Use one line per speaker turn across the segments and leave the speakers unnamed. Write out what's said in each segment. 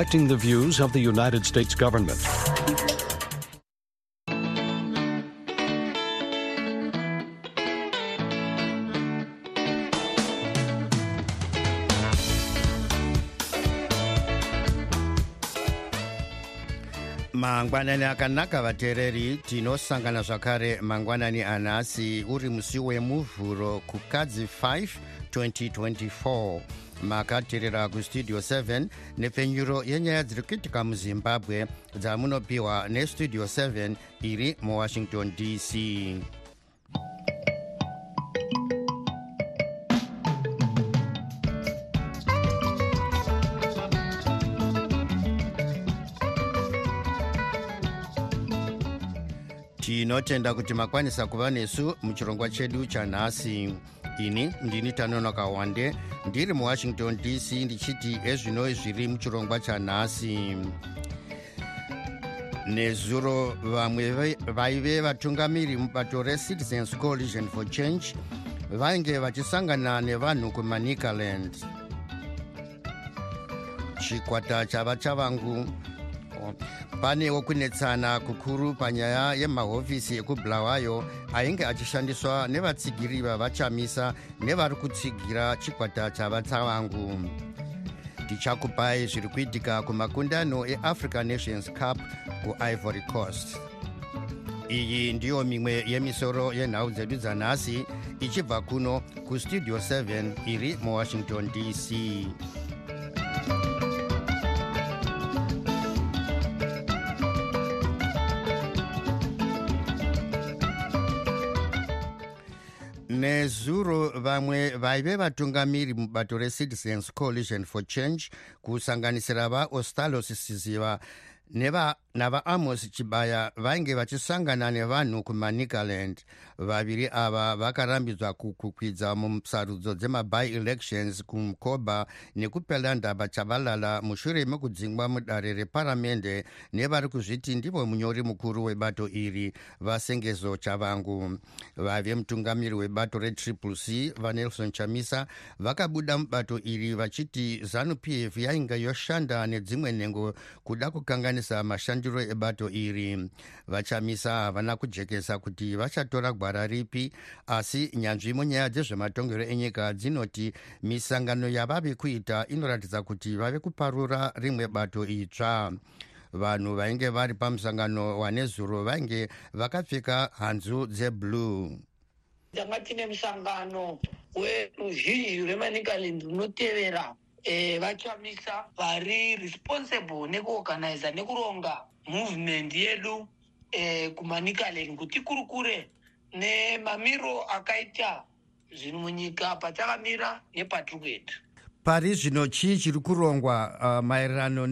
reflecting the views of the United States government.
mangwanani akanaka vateereri tinosangana zvakare mangwanani anhasi uri musi wemuvhuro kukadzi 5 2024 makateerera kustudio 7 nepfenyuro yenyaya dziri kuitika muzimbabwe dzamunopiwa nestudio 7 iri muwashington dc tinotenda kuti makwanisa kuva nesu muchirongwa chedu chanhasi. Ini ndini tanonoka wande ndiri muwashington dc ndichiti ezvino zviri muchirongwa chanhasi. Nezuro vamwe vaive vatungamiri mubato recitizens coalition for change vainge vachisangana nevanhu kumanicaland chikwata chava chavangu panewo kunetsana kukuru panyaya yemahofisi ekubulawayo ainge achishandiswa nevatsigiri vavachamisa nevari kutsigira chikwata chavatsavangu tichakupai zviri kuitika kumakundano eafrica nations cup kuivory coast. Iyi ndiyo mimwe yemisoro yenhau dzedu dzanhasi ichibva kuno kustudio 7 iri muwashington dc nezuro vamwe vaive vatungamiri mubato recitizens coalition for change kusanganisira vaostalos siziva navaamos chibaya vainge vachisangana nevanhu kumanicaland vaviri ava vakarambidzwa kukwidza musarudzo dzemaby elections kumukoba nekupela ndaba chavalala mushure mekudzingwa mudare reparamende nevari kuzviti ndivo munyori mukuru webato iri vasengezo chavangu. Vave mutungamiri webato retriple c vanelson chamisa vakabuda mubato iri vachiti zanup f yainge yoshanda nedzimwe nhengo kuda kukanganisa mashandiro ebato iri. Vachamisa havana kujekesa kuti vachatora gwara ripi asi nyanzvi munyaya dzezvematongero enyika dzinoti misangano yavave kuita inoratidza kuti vave kuparura rimwe bato itsva. Vanhu vainge vari pamusangano wanezuro vainge vakapfeka hanzu dzeblue.
Tanga tine musangano weruzhinji rwemanicaland runotevera e, vachamisa vari responsible nekuorganiza nekuronga movement yedu e, kumanicaland kuti kurukure nemamiro akaita zvinhu munyika patakamira nepatiri kuenda
pari zvino chii chiri kurongwa uh, maererano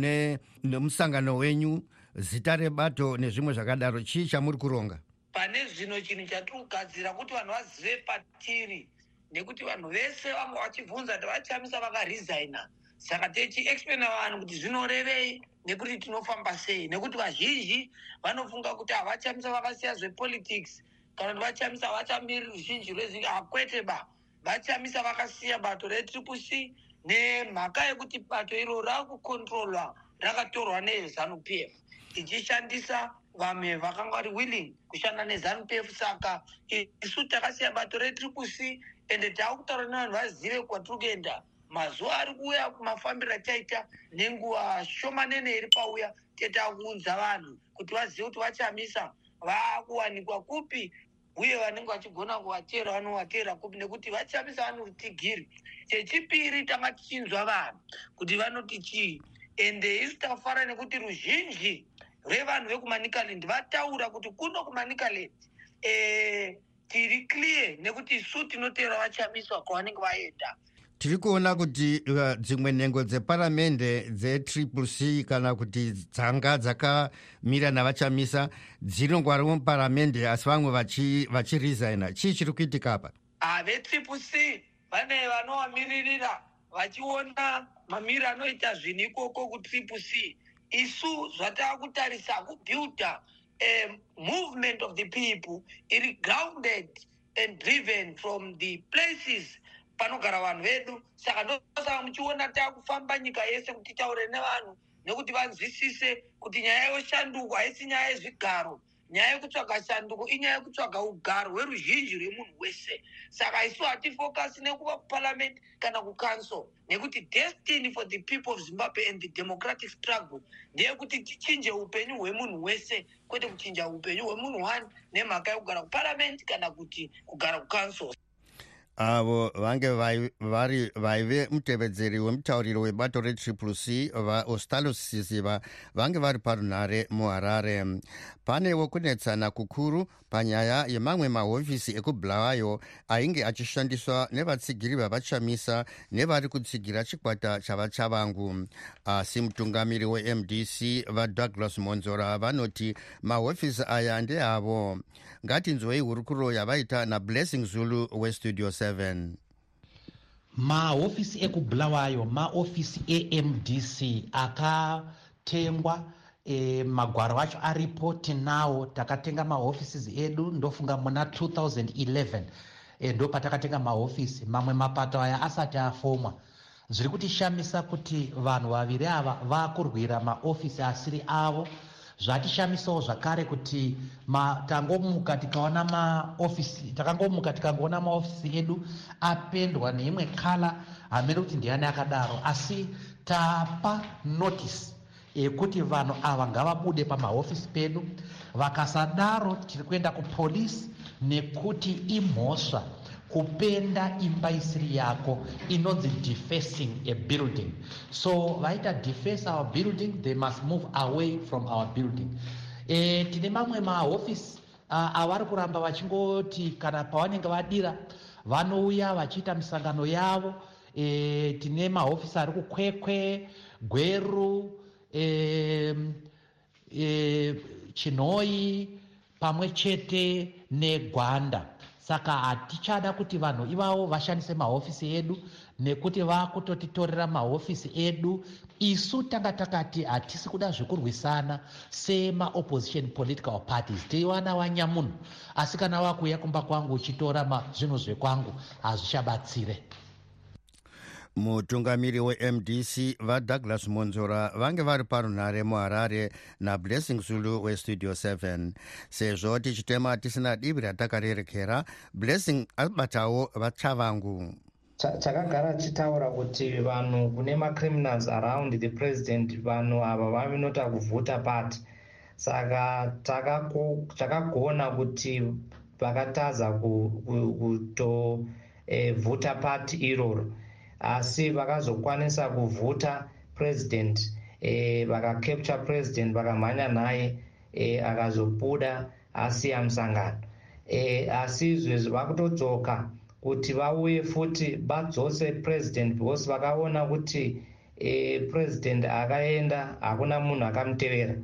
nemusangano ne wenyu zita rebato nezvimwe zvakadaro chii chamuri kuronga?
Pane zvino chinhu chatiri kugadzira kuti vanhu vazive patiri nekuti vanhu vese vanga vachibvunza kuti vachamisa vakaresigna saka tichiexplaina vanhu kuti zvinorevei nekuti tinofamba sei. Nekuti vazhinji vanofunga kuti havachamisa vakasiya zvepolitics. Kana kuti vachamisa havachamiri ruzhinji rwezvinhu hakwete ba. Vachamisa vakasiya bato retriple c nemhaka yekuti bato iro rakukontrolwa rakatorwa nezanup f. Tichishandisa vamwe vakanga vari willing kushanda nezanup f saka isu takasiya bato retriple c ende taakutaura nevanhu vazive kwatiri kuenda mazuva ari kuuya mafambiro achaita nenguva shomanene iri pauya tetakuunza vanhu kuti vazive kuti vachamisa. Vaakuwanikwa kupi uye vanenge vachigona kuvatera vanovatera kupi nekuti vachamisa vanotigiri chechipiri tanga tichinzwa vanhu kuti vanoti chii ende isu tafara nekuti ruzhinji rwevanhu vekumanicaland vataura kuti kuno kumanicaland e, tiri clear nekuti isu tinotevera vachamiswa kwavanenge vaenda.
Tiri kuona kuti uh, dzimwe nhengo dzeparamende dzetriple c kana kuti dzanga dzakamira navachamisa dzinongwari muparamende asi vamwe vachiresigna vachi chii chiri kuitika apa?
Vetriple c vane vanovamiririra vachiona mamiri anoita zvinhu ikoko kutriple c. Isu zvatakutarisa kubuilda a movement of the people iri grounded and driven from the places panogara vanhu vedu. Saka ndosaka muchiona taakufamba nyika yese kuti taure nevanhu nekuti vanzwisise kuti nyaya yoshanduko haisi nyaya yezvigaro nyaya yekutsvaga shanduko inyaya yekutsvaga ugaro hweruzhinji rwemunhu wese. Saka isu hatifokasi nekuva kuparliament kana kucouncil nekuti destiny for the people of zimbabwe and the democratic struggle ndeyekuti tichinje upenyu hwemunhu wese kwete kuchinja upenyu hwemunhu one nemhaka yekugara kuparliament kana kuti kugara kucouncil
avo vange vari vaive mutevedzeri wemutauriro webato retriple c vaostalo sisiva vange vari parunhare muharare. Panewo kunetsana kukuru panyaya yemamwe mahofisi ekubulawayo ainge achishandiswa nevatsigiri vavachamisa nevari kutsigira chikwata chavachavangu asi mutungamiri wemdc vadouglas monzora vanoti mahofisi aya ndeavo. Ngatinzwei hurukuro yavaita nablessing zulu westudio 7
mahofisi ekubulawayo maofisi emdc akatengwa e, magwaro acho aripo tinawo takatenga mahofisi edu ndofunga muna 2011 e, ndo patakatenga mahofisi mamwe mapato aya asati afomwa zviri kutishamisa kuti vanhu vaviri ava vakurwira maofisi asiri avo zvatishamisawo zvakare kuti tangomuka tikaona maofisi takangomuka tikangoona maofisi edu apendwa neimwe kala hamene kuti ndiani akadaro. Asi tapa notice yekuti vanhu ava ngavabude pamahofisi pedu vakasadaro tiri kuenda kupolisi nekuti imhosva kupenda imba isiri yako inonzi defacing a building. So vaita deface our building they must move away from our building. E, tine mamwe mahofisi avari uh, kuramba vachingoti kana pavanenge vadira vanouya vachiita misangano yavo. E, tine mahofisi ari kukwekwe gweru e, e, chinhoi pamwe chete negwanda saka hatichada kuti vanhu ivavo vashandise mahofisi edu nekuti vakutotitorera mahofisi edu. Isu tanga takati hatisi kuda zvekurwisana semaopposition political parties. Teiwana wanyamunhu asi kana wakuuya kumba kwangu uchitora zvinhu zvekwangu hazvichabatsire
mutungamiri wemdc vadouglas monzora vange vari parunhare muharare nablessing zulu westudio 7 sezvo tichitema tisina divi ratakarerekera blessing abatawo vachavangu.
Chakagara chitaura kuti vanhu kune macriminals around the president vanhu ava vavinota kuvhuta pati saka takagona kuti vakataza kutovhuta pati iroro asi vakazokwanisa kuvhuta president e, vakacapture president vakamhanya naye e, akazobuda asiya musangano e, asi izvezvi vakutodzoka kuti vauye futi vadzose president because vakaona kuti e, president akaenda hakuna munhu akamutevera.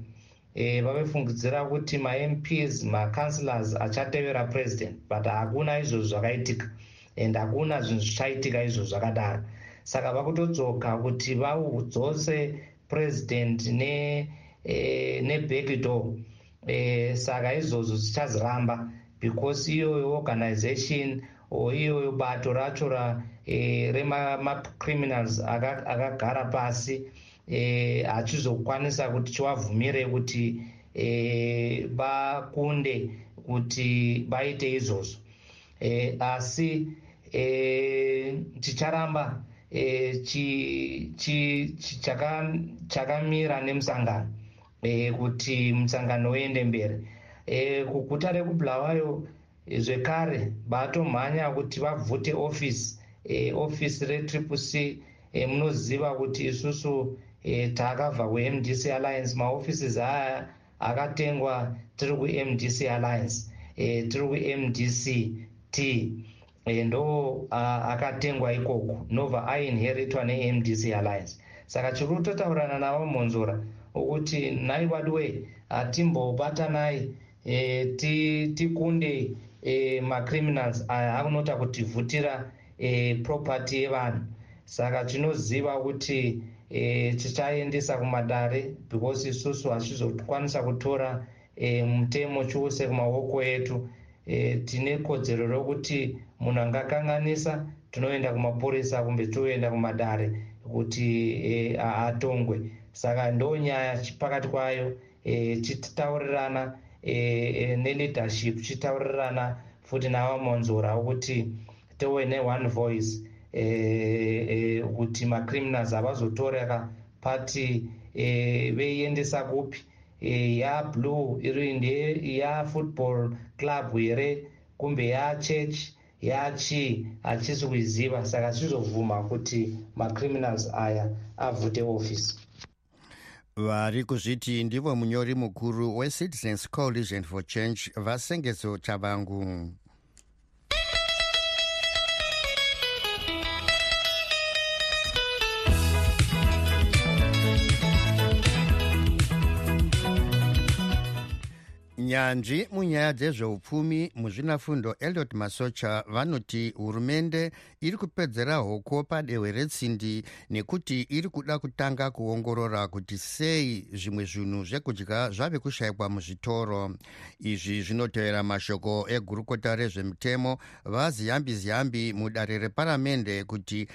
E, vavefungidzira kuti mamps macouncelors achatevera president but hakuna izvozvo zvakaitika and hakuna zvinhu zvichaitika izvo zvakadaro. Saka vakutodzoka kuti vaudzose nebackdoor ne e, saka izvozvo zvichaziramba because iyoyo organization or iyoyo bato racho e, remacriminals akagara aka pasi hachizokwanisa e, kuti chivabvumire kuti e, kuti vaite izvozvo. E, asi ticharamba e, chakamira nemusangano e, kuti musangano uende mberi. E, kuguta rekubulawayo zvekare vatomhanya kuti vabvute ofisi ofisi retriple c munoziva kuti isusu takabva kumdc alliance. Maoffices aya akatengwa tiri kumdc alliance tiri kumdc t ndo akatengwa ikoko. Nobva ainheritwa nemdc alliance. Saka chiri kutotaurana navo monzora ukuthi nhai wadiwe hatimbobatanai e, tikunde e, macriminals aya akunota kutivhutira e, property yevanhu. Saka tinoziva kuti tichaendesa kumadare because isusu hachizokwanisa kutora mutemo chiuse kumaoko etu. Tine kodzero rokuti munhu angakanganisa tinoenda kumapurisa kumbe toenda kumadare kuti atongwe. Saka ndo nyaya pakati kwayo e, chitaurirana e, e, neleadership chitaurirana futi navamonzora kuti tewe ne-one voice kuti e, e, macriminals havazotoreka pati e, veiendesa kupi? E, yablue iri ndeyafootball club here kumbe yachurch yachi hachisi kuiziva saka tizovhuma kuti macriminals aya avhute ofisi
vari kuzviti ndivo munyori mukuru wecitizens coalition for change vasengedzo chavangu nyanzvi munyaya dzezveupfumi muzvinafundo eliot masocha vanoti hurumende iri kupedzera hoko padehwe retsindi nekuti iri kuda kutanga kuongorora kuti sei zvimwe zvinhu zvekudya zvave kushayikwa muzvitoro. Izvi zvinotevera mashoko egurukota rezvemutemo vaziyambi ziyambi mudare reparamende kuti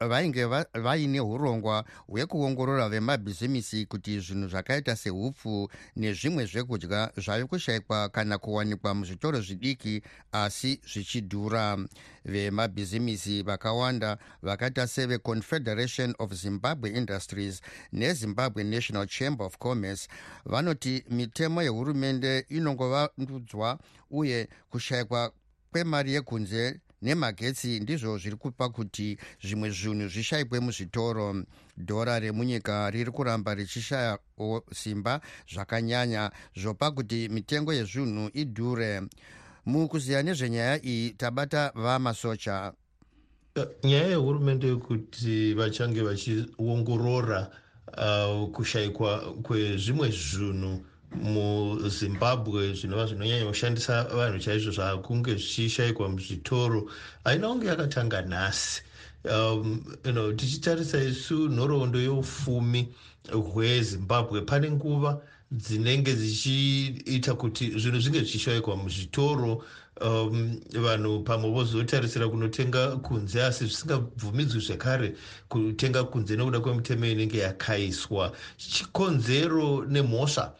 vainge vaine urongwa hwekuongorora vemabhizimisi kuti zvinhu zvakaita seupfu nezvimwe zvekudya zvave kushayikwa kana kuwanikwa muzvitoro zvidiki asi zvichidhura. Vemabhizimisi vakawanda vakaita seveconfederation of zimbabwe industries nezimbabwe national chamber of commerce vanoti mitemo yehurumende inongovandudzwa uye kushayikwa kwemari yekunze nemagetsi ndizvo zviri kupa kuti zvimwe zvinhu zvishayikwe muzvitoro. Dhora remunyika riri kuramba richishayawo simba zvakanyanya zvopa kuti mitengo yezvinhu idhure. Mukuziya nezvenyaya iyi tabata vamasocha.
Nyaya yehurumende yekuti vachange vachiongorora uh, kushayikwa kwezvimwe zvinhu muzimbabwe zvinova zvinonyanya kushandisa vanhu chaizvo zvakunge zvichishayikwa muzvitoro. Haina kunge yakatanga nhasi. Um, you know, tichitarisa isu nhoroondo yeufumi hwezimbabwe. Pane nguva dzinenge dzichiita kuti zvinhu zvinge zvichishayikwa muzvitoro. Um, vanhu pamwe vozotarisira kunotenga kunze asi zvisingabvumidzwi zvekare kutenga kunze nekuda kwemutemo inenge yakaiswa. Chikonzero nemhosva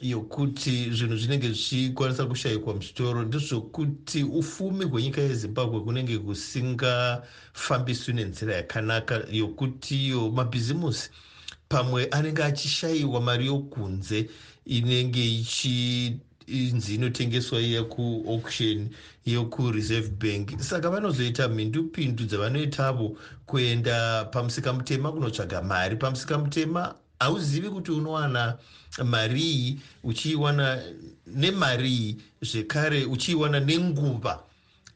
yokuti zvinhu zvinenge zvichikwanisa kushayikwa muzvitoro ndezvokuti ufumi hwenyika yezimbabwe kunenge kusingafambiswi nenzira yakanaka yokuti yo mabhizimusi pamwe anenge achishayiwa mari yokunze inenge ichinzi inotengeswa yekuauction yokureserve bank. Saka vanozoita mhindupindu dzavanoitavo kuenda pamusika mutema kunotsvaga mari pamusika mutema hauzivi kuti unowana marii uchiiwana nemarii zvekare uchiiwana nenguva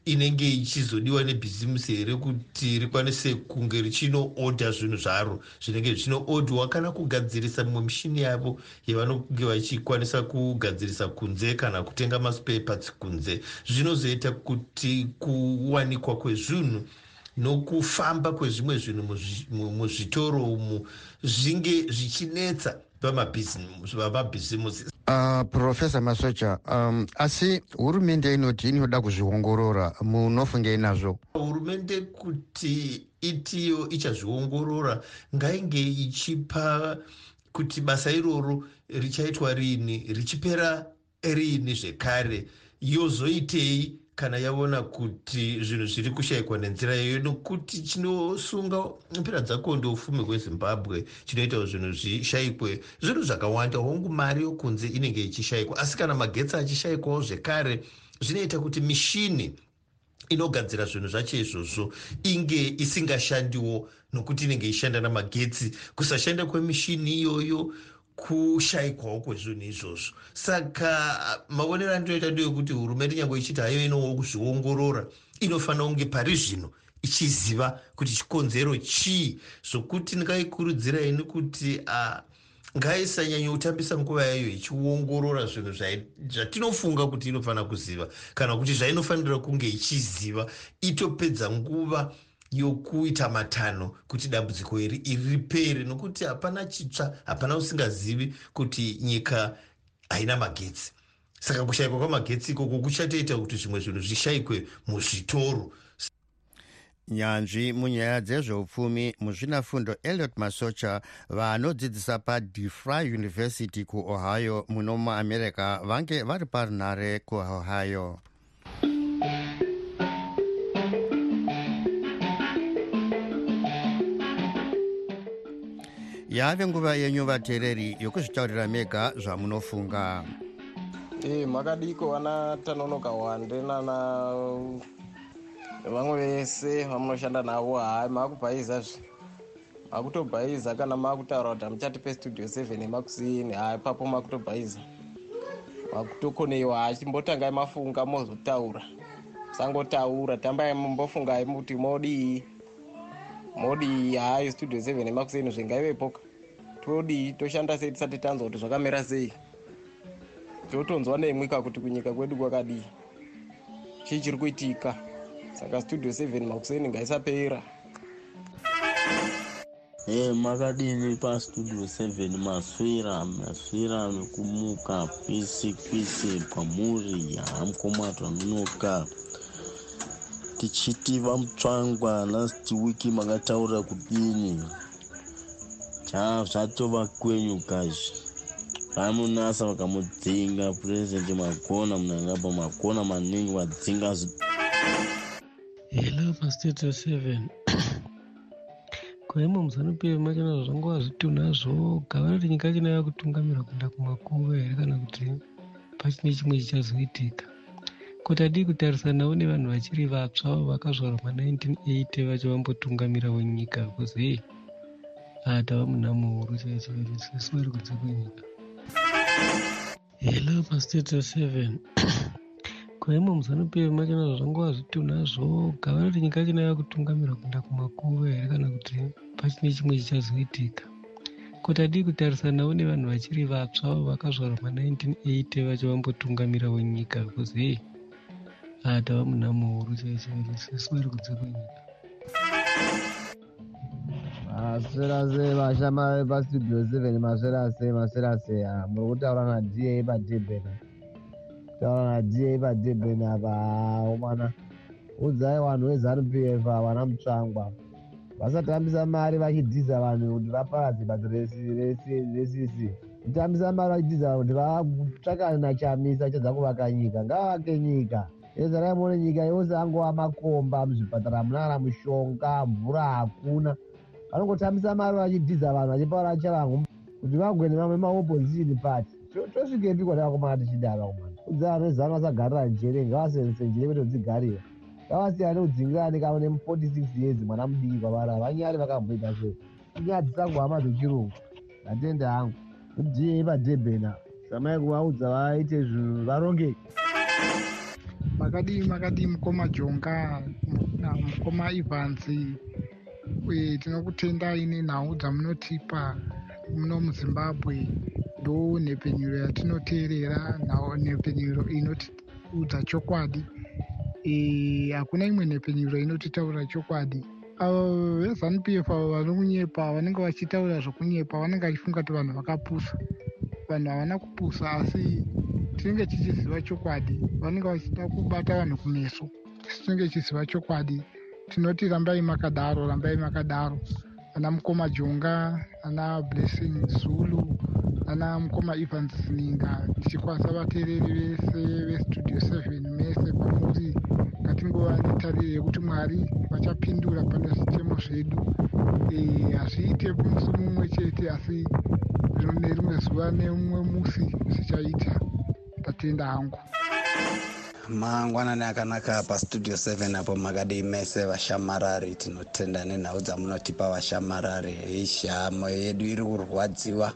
inenge ichizodiwa nebhizimusi here kuti rikwanise kunge richinoodha zvinhu zvaro zvinenge zvichinoodhwa kana kugadzirisa mimwe mishini yavo yavanonge vachikwanisa kugadzirisa kunze kana kutenga maspeparts kunze. Zvinozoita kuti kuwanikwa kwezvinhu nokufamba kwezvimwe zvinhu muzvitoro umu zvinge zvichinetsa vamabhizimusi
uh, profesa masocha um, asi hurumende inoti inoda kuzviongorora munofungei nazvo?
Hurumende kuti itiyo ichazviongorora ngainge ichipa kuti basa iroro richaitwa riini richipera riini zvekare yozoitei kana yaona kuti zvinhu zviri kushayikwa nenzira iyoyo nokuti chinosunga mpira dzako ndoufumi hwezimbabwe chinoita kuti zvinhu zvishayikwe. Zvinhu zvakawanda hongu mari yokunze inenge ichishayikwa asi kana magetsi achishayikwawo zvekare zvinoita kuti mishini inogadzira zvinhu zvacho izvozvo inge isingashandiwo nokuti inenge ishanda namagetsi. Kusashanda kwemishini iyoyo kushayikwawo kwezvinhu izvozvo. Saka maonero andinoita ndeyekuti hurumende nyange ichiti hayo inowo kuzviongorora inofanira kunge pari zvino ichiziva kuti chikonzero chii? Zvokuti ndingaikurudzira ini kuti ngaisanyanya kutambisa nguva yayo ichiongorora zvinhu zvatinofunga kuti inofanira kuziva. Kana kuti zvainofanira kunge ichiziva itopedza nguva yokuita matanho kuti dambudziko iri iri ripere nokuti hapana chitsva hapana usingazivi kuti nyika haina magetsi. Saka kushayikwa kwamagetsi ikoko kuchatoita kuti zvimwe zvinhu zvishayikwe muzvitoro.
Nyanzvi munyaya dzezveupfumi muzvinafundo eliot masocha vanodzidzisa padefry university kuohio muno muamerica vange vari parunhare kuohio yave nguva yenyu vateereri yokuzvitaurira mega zvamunofunga.
E makadiko vana tanonoka wande nana vamwe vese vamunoshanda navo. Hai maakubhaiza zve. Makutobhaiza kana maakutaura kuti hamuchatipe studio seven emakusini hai papo makutobhaiza. Makutokoneiwa achimbotangai mafunga mozotaura. Musangotaura tambai mumbofungai kuti modii modii hai studio seven emakusini zvengaivepoka todii toshanda sei tisati tanzwa kuti zvakamera sei? Totonzwa nemwika kuti kunyika kwedu kwakadii? Chii chiri kuitika? Saka studio seven makuseni ngaisapera
e makadini pastudio seven? Maswera maswera nekumuka kwese kwese kwamuri yahamkomatwa munoka. Tichiti vamutsvangwa last wiki makataura kudini zvatova kwenyu kazvi vamunasa vakamudzinga purezidendi magona munangapa magona maningi vadzinga
hello pastate seven. Kwaimo muzanupf machana zvangova zvitunha zvoga vanoti nyika chino yakutungamirwa kuenda kumakuva here kana kuti pachine chimwe chichazoitika? Kuti adii kutarisanawo nevanhu vachiri vatsva vakazvarwa ma1980 vacho vambotungamirawo nyika bcause hei atava munha muhuru chaichoisesu vari kudze kwenyika hello pastate seven. Kwaimo muzanupf machana zvangova zvitunha zvoga vanoti nyika chino yakutungamirwa kuenda kumakuva here kana kuti pachine chimwe chichazoitika kuti adii kutarisanawo nevanhu vachiri vatsva vakazvarwa ma1980 vacho vambotungamirawo nyika hei atava munha muhuru chaichoisesu vari kudze
masverase vashama vepastudio seven masverase masverase muri kutaura nada padebena kutaura nada padebena apa omana udzai vanhu vezanup f vana mutsvangwa. Vasatambisa mari vachidhiza vanhu kuti vaparadze bato resisi kutambisa mari vachidhiza vanhu kuti vatsvaka nachamisa chadza kuvaka nyika. Ngavake nyika. Ezarai muone nyika yose angova makomba muzvipatara munara mushonga mvura hakuna vanongotambisa mari vachidhiza vanhu vachipaura chavangu kuti vagwe nemamwe maopposition party. Tosvikepi kwatavakomana tichidara umana udza vanhu vezano vasagarira njere ngavasenzese njere vetodzigarira ngavasiyane kudzingirani kamwe nemu46 years mwana mudiki kwavarava vanyari vakamboita sei inyaya dzisangohama dzechirungu ndatende hangu. Kudii padebhena samai kuvaudza vaite zvinhu varongei
makadii makadii mukoma jonga mukoma ivanzi tinokutendai nenhau dzamunotipa muno muzimbabwe. Ndo nhepenyuro yatinoteerera nhepenyuro inotiudza chokwadi. Hakuna imwe nhepenyuro inotitaura chokwadi. Avo vezanup f avo vari kunyepa vanenge vachitaura zvokunyepa vanenge vachifunga kuti vanhu vakapusa. Vanhu havana kupusa asi tinenge tichiziva chokwadi. Vanenge vachida kubata vanhu kumeso tinenge tichiziva chokwadi tinoti rambai makadaro rambai makadaro. Ana mukoma jonga ana blessing zulu ana mukoma evans zininga. Tichikwasa vateereri vese vestudio seven mese kwamuri. Ngatingova netariro yekuti mwari vachapindura pane zvitemo zvedu. Hazviite musi mumwe chete asi nerimwe zuva nemumwe musi zvichaita ndatenda hangu
mangwanani akanaka pastudio 7 apo makadii mese vashamarari tinotenda nenhau dzamunotipa vashamarari. Ishamo yedu iri kurwadziwa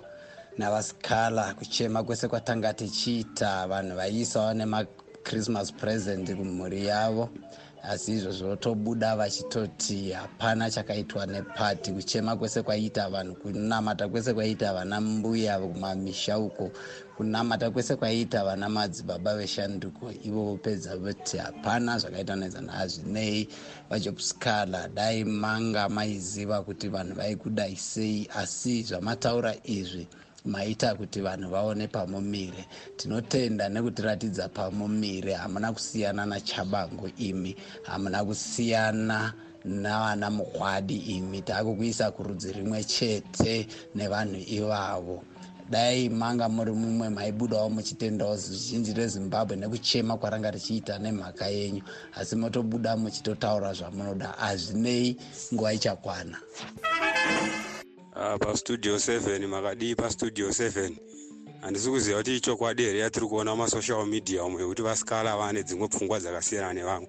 navasikala. Kuchema kwese kwatanga tichiita. Vanhu vaiisawo nemachristmas present kumhuri yavo asi izvo zvotobuda vachitoti hapana chakaitwa nepati kuchema kwese kwaiita vanhu kunamata kwese kwaiita vana mbuya kumamisha uko kunamata kwese kwaiita vana madzibaba veshanduko. Ivo vopedza voti hapana zvakaita nezana hazvinei. Vajobscala dai manga maiziva kuti vanhu vaikudai sei asi zvamataura izvi maita kuti vanhu vaone pamumire. Tinotenda nekutiratidza pamumire. Hamuna kusiyana nachabango imi. Hamuna kusiyana navana mugwadi imi. Takukuisa kurudzi rimwe chete nevanhu ivavo. Dai manga muri mumwe maibudawo muchitendawo zhinji rezimbabwe nekuchema kwaranga richiita nemhaka yenyu. Asi motobuda muchitotaura zvamunoda. Hazvinei nguva ichakwana
uh, pastudio 7 makadii pastudio 7 handisi kuziva kuti ichokwadi here yatiri kuona mumasocial media umwe yekuti vasikala vane dzimwe pfungwa dzakasiyana nevamwe.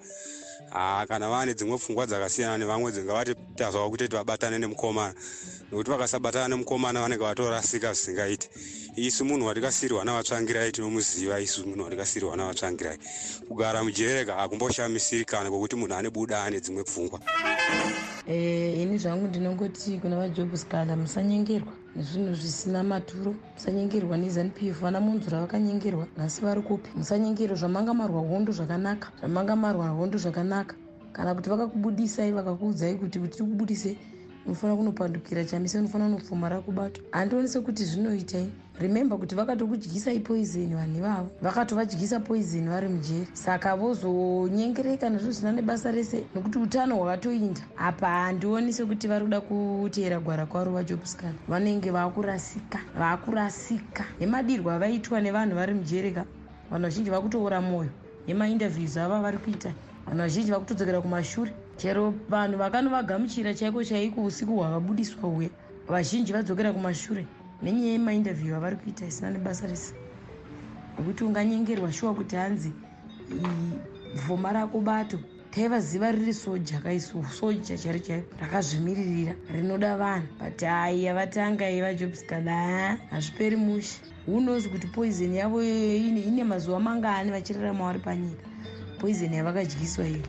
Haa kana vane dzimwe pfungwa dzakasiyana nevamwe dzingavati tazvawo kutoti vabatane nemukomana. Nekuti vakasabatana nemukomana vanenge vatorasika zvisingaiti. Isu munhu watikasiyirwa navatsvangirai tinomuziva isu munhu watikasiyirwa navatsvangirai kugara mujereka hakumboshamisiri kana kwokuti munhu ane buda ane dzimwe pfungwa
ini zvangu ndinongoti kuna vajob scala musanyengerwa. Nezvinhu zvisina maturo musanyengerwa nezanup f vana munzura vakanyengerwa nhasi vari kupi musanyengerwa zvamanga marwa hondo zvakanaka. Zvamanga marwa hondo zvakanaka. Kana kuti vakakubudisai vakakuudzai kuti kuti tikubudise unofanira kunopandukira chamise unofanira kunopfuma rakubato handioni sekuti zvinoitai remembe kuti vakatokudyisai poizeni vanhu ivavo vakatovadyisa poizeni vari mujeri. Saka vozonyengereka nezvo zvisina nebasa rese nekuti utano hwakatoinda. Apa handioni sekuti vari kuda kuteera gwara kwaro vajobscan vanenge vaakurasika vaakurasika. Nemadirwo avaitwa nevanhu vari mujereka vanhu vazhinji vari kutoora mwoyo. Nemainterviews ava vari kuita vanhu vazhinji vari kutodzokera kumashure. Chero vanhu vakanovagamuchira chaiko chaiko usiku hwakabudiswa huya. Vazhinji vadzokera kumashure nenyaya yemainterview avari kuita isina nebasa rese. Nekuti unganyengerwa shuwa kuti hanzi bvuma rako bato taivaziva riri soja kaisu soja chari chaio rakazvimiririra rinoda vanhu. But hai yavatanga ivajobskada hazviperi mushe. Unozi kuti poison yavo ine, mazuva mangani vachirarama vari panyika. Poison yavakadyiswa iyo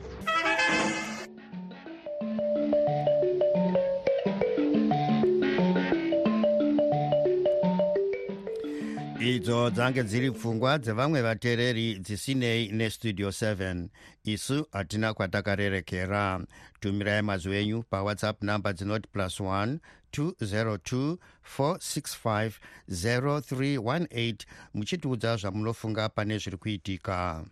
idzo dzange dziri pfungwa dzevamwe vateereri dzisinei nestudio 7 isu hatina kwatakarerekera. Tumirai mazwi enyu pawhatsapp namba dzinoti plus 1 202 465 0318 muchitiudza zvamunofunga pane zviri kuitika.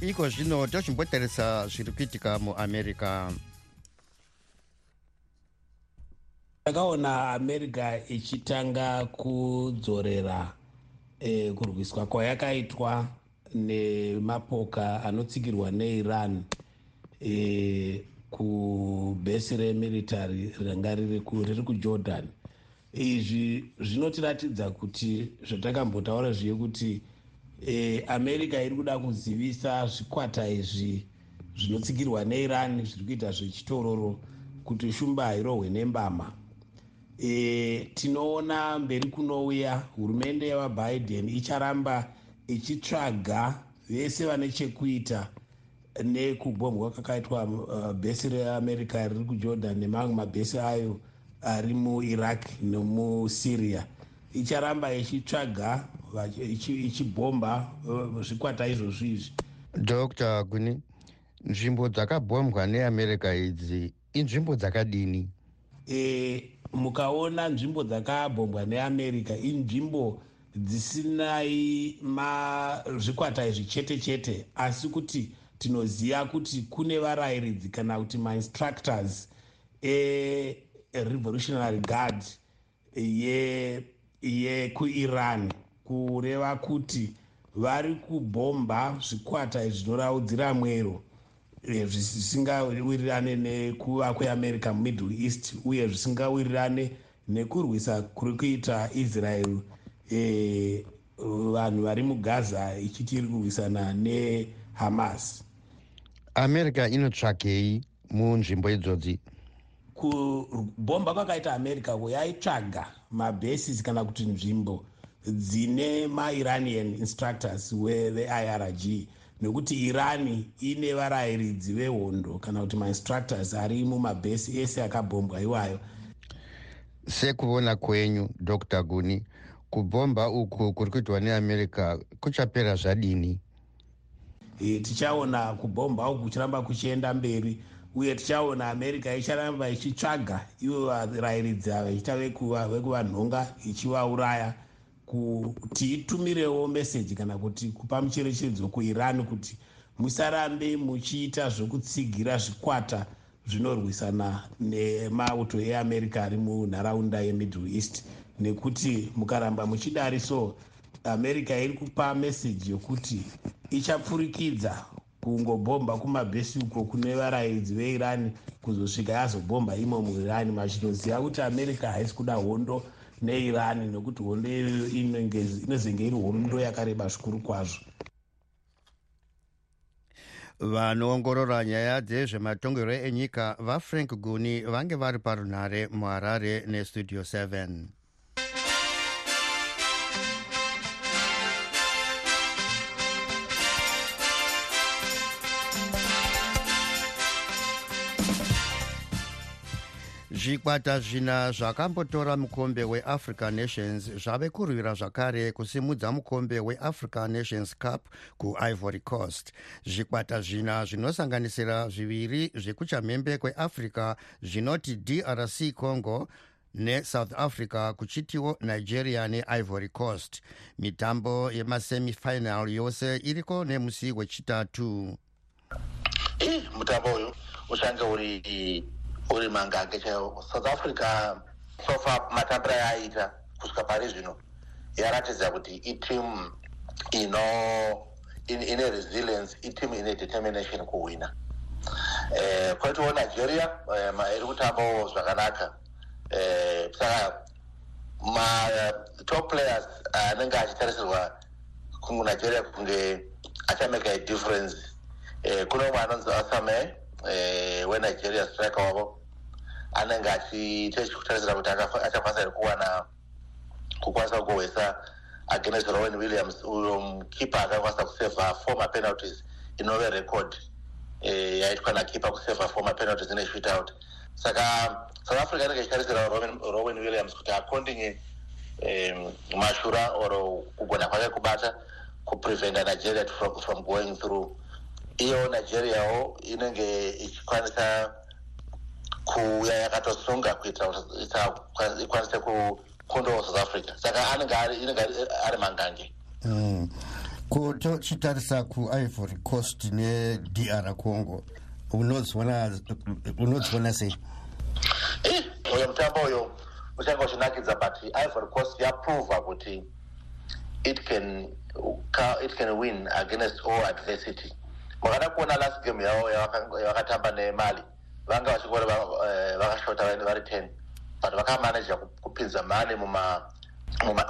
Iko zvino tochimbotarisa zviri kuitika muamerica
takaona america ichitanga kudzorera eh, kurwiswa kwayakaitwa nemapoka anotsigirwa neiran eh, kubhesi remilitary ranga riri kujordan. Izvi zvinotiratidza kuti zvatakambotaura zviye kuti e, america iri kuda kuzivisa zvikwata izvi zvinotsigirwa neiran zviri kuita zvechitororo kuti shumba hairohwe nembama e, tinoona mberi kunouya hurumende yavabiden icharamba ichitsvaga vese vane chekuita nekubhombwa kwakaitwa uh, bhesi reamerica riri kujordan nemamwe mabhesi ayo ari muiraq nemusyria icharamba ichitsvaga ichibhomba uh, zvikwata izvozvo izvi.
Dr guni nzvimbo dzakabhombwa neamerica idzi inzvimbo dzakadini?
E, mukaona nzvimbo dzakabhombwa neamerica inzvimbo dzisinai zvikwata izvi chete chete asi kuti tinoziva kuti kune varayiridzi kana kuti mainstructors erevolutionary guard yekuiran ye kureva kuti vari kubhomba zvikwata zvinoraudzira mwero zvisingawirirane nekuva kweamerica mumiddle east uye zvisingawirirane nekurwisa kuri kuita israel. E, vanhu vari mugaza ichiti iri kurwisana nehamas
america inotsvagei munzvimbo idzodzi.
Kubhomba kwakaita america yaitsvaga mabases kana kuti nzvimbo dzine mairanian instructors veirg nekuti irani ine varayiridzi vehondo kana kuti mainstructors ari mumabhesi ese akabhombwa iwayo.
Sekuona kwenyu dr guni kubhomba uku kuri kuitwa neamerica kuchapera zvadini?
E, tichaona kubhomba uku kuchiramba kuchienda mberi uye tichaona america icharamba ichitsvaga ivo varayiridzi ava ichita vekuvanhonga ichivauraya kuti itumirewo meseji kana kuti kupa mucherechedzo kuiran kuti musarambe muchiita zvokutsigira zvikwata zvinorwisana nemauto eamerica ari munharaunda yemiddle east. Nekuti mukaramba muchidari so america iri kupa meseji yokuti ichapfurikidza kungobhomba kumabhesi uko kune varayidzi veirani kuzosvika yazobhomba imo muirani machinoziva kuti america haisi kuda hondo neirani nekuti hondo iyoyo inozenge iri hondo yakareba zvikuru kwazvo.
Vanoongorora nyaya dzezvematongero enyika vafrank guni vange vari parunhare muharare nestudio 7 zvikwata zvina zvakambotora mukombe weafrica nations zvave kurwira zvakare kusimudza mukombe weafrica nations cup kuivory coast. Zvikwata zvina zvinosanganisira zviviri zvekuchamhembe kweafrica zvinoti drc congo nesouth africa kuchitiwo nigeria neivory coast. Mitambo yemasemifinal yose iriko nemusi wechitatu.
Mutambo uyu uchange uri uri mangange chaiwo south africa sofa matambiro ayaaita kusvika pari zvino yaratidza kuti itimu ino ine resilience itimu ine determination kuwina. Eh, kwoitiwo nigeria eh, iri kutambawo zvakanaka. Eh, saka matop players anenge achitarisirwa kunigeria kunge achameka idifference kune umwe anonzi asame wenigeria striker wavo anenge achitarisira kuti achakwanisa iri kuwana kukwanisa kugohwesa against rowan williams uyo mukipa akakwanisa kusevha four mapenalties inove record yaitwa nakipa kusevha four mapenalties ine shootout saka south africa inenge ichitarisira rowan williams kuti akondinye mashura or kugona kwake kubata kupreventa nigeria from, from going through. Iyo nigeriawo inenge ichikwanisa kuya yakatosunga kuitira kuti ikwanise kukundawo south africa. Saka anenge ari mangange.
Mm. kutochitarisa kuivory coast nedr congo. Unodziona sei?
Uyo mutambo uyo uchanga uchinakidza but ivory coast yaprovha kuti it can, it can win against all adversity. Makada kuona last game yavo yavakatamba nemali vanga vachingori vakashota vari ten but vakamanaja kupinza mani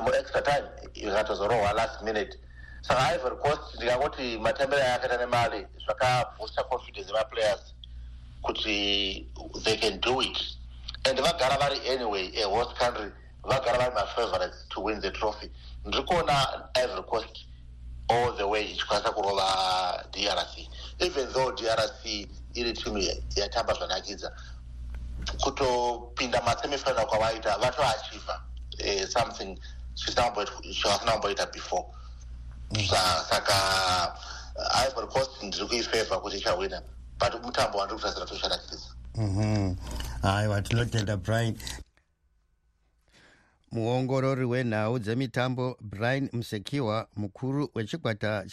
muextra time ikatozorohwa last minute. Saka ivory coast ndikangoti matambiro ayakaita nemali zvakaboosta confidence yemaplayers kuti they can do it. And vagara vari anyway ahost country vagara vari mafavorites to win the trophy. Ndiri kuona ivory coast all the way ichikwanisa kurova drc even though drc iri timu yatamba zvanakidza. Kutopinda masemifinal kwavaita vatoachivha uh, something chavasina kumboita before. Saka ivory coast ndiri kuifavha kuti ichawina but mutambo wandiri kutasira toshanakidza
aiwa tinotenda brian. Muongorori wenhau dzemitambo brian musekiwa mukuru wechikwata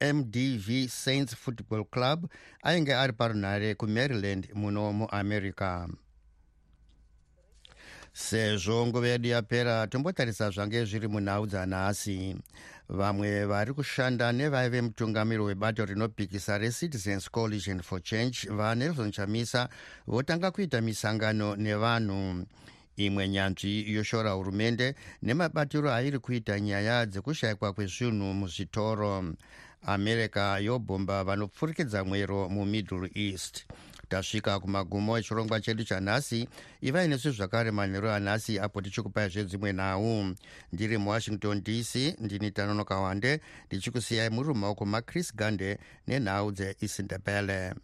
chemdv saints football club ainge ari parunhare kumaryland muno muamerica. Sezvo nguva yedu yapera tombotarisa zvange zviri munhau dzanhasi vamwe vari kushanda nevaive mutungamiri webato rinopikisa recitizens coalition for change vanelson chamisa votanga kuita misangano nevanhu. Imwe nyanzvi yoshora hurumende nemabatiro airi kuita nyaya dzekushayikwa kwezvinhu muzvitoro america yobhomba vanopfurikidza mwero mumiddle east. Tasvika kumagumo echirongwa chedu chanhasi ivai nesu zvakare manheru anhasi apo tichikupai zvedzimwe nhau. Ndiri muwashington dc ndini tanonoka wande ndichikusiyai muri mumaoko machris gande nenhau dzeisindebele